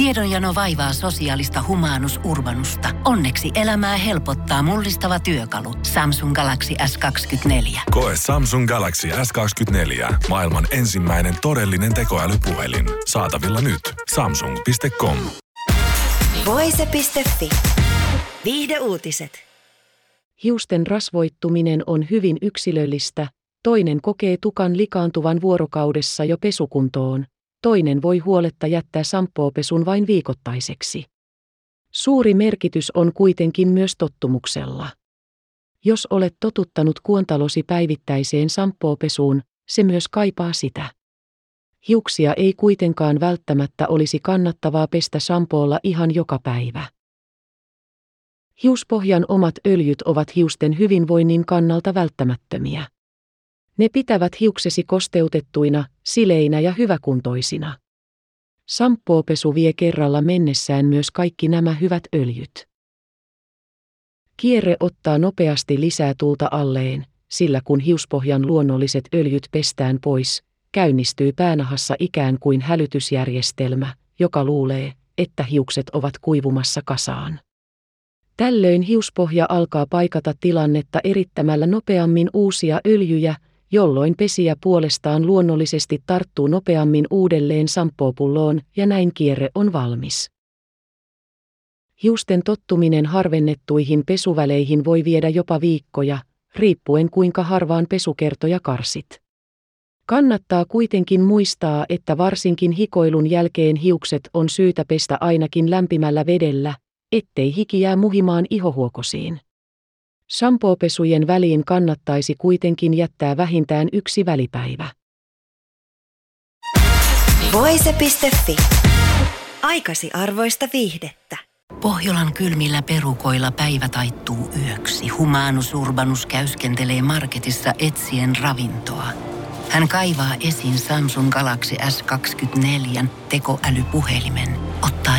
Tiedonjano vaivaa sosiaalista humanus urbanusta. Onneksi elämää helpottaa mullistava työkalu. Samsung Galaxy S24. Koe Samsung Galaxy S24. Maailman ensimmäinen todellinen tekoälypuhelin. Saatavilla nyt. Samsung.com. Voise.fi. Viihde uutiset. Hiusten rasvoittuminen on hyvin yksilöllistä. Toinen kokee tukan likaantuvan vuorokaudessa jo pesukuntoon. Toinen voi huoletta jättää samppoopesun vain viikoittaiseksi. Suuri merkitys on kuitenkin myös tottumuksella. Jos olet totuttanut kuontalosi päivittäiseen samppoopesuun, se myös kaipaa sitä. Hiuksia ei kuitenkaan välttämättä olisi kannattavaa pestä sampoolla ihan joka päivä. Hiuspohjan omat öljyt ovat hiusten hyvinvoinnin kannalta välttämättömiä. Ne pitävät hiuksesi kosteutettuina, sileinä ja hyväkuntoisina. Samppoopesu vie kerralla mennessään myös kaikki nämä hyvät öljyt. Kierre ottaa nopeasti lisää tulta alleen, sillä kun hiuspohjan luonnolliset öljyt pestään pois, käynnistyy päänahassa ikään kuin hälytysjärjestelmä, joka luulee, että hiukset ovat kuivumassa kasaan. Tällöin hiuspohja alkaa paikata tilannetta erittämällä nopeammin uusia öljyjä, jolloin pesiä puolestaan luonnollisesti tarttuu nopeammin uudelleen sampoopulloon ja näin kierre on valmis. Hiusten tottuminen harvennettuihin pesuväleihin voi viedä jopa viikkoja, riippuen kuinka harvaan pesukertoja karsit. Kannattaa kuitenkin muistaa, että varsinkin hikoilun jälkeen hiukset on syytä pestä ainakin lämpimällä vedellä, ettei hiki jää muhimaan ihohuokosiin. Shampoopesujen väliin kannattaisi kuitenkin jättää vähintään yksi välipäivä. Voise.fi. Aikasi arvoista viihdettä. Pohjolan kylmillä perukoilla päivä taittuu yöksi. Humanus Urbanus käyskentelee marketissa etsien ravintoa. Hän kaivaa esiin Samsung Galaxy S24 tekoälypuhelimen,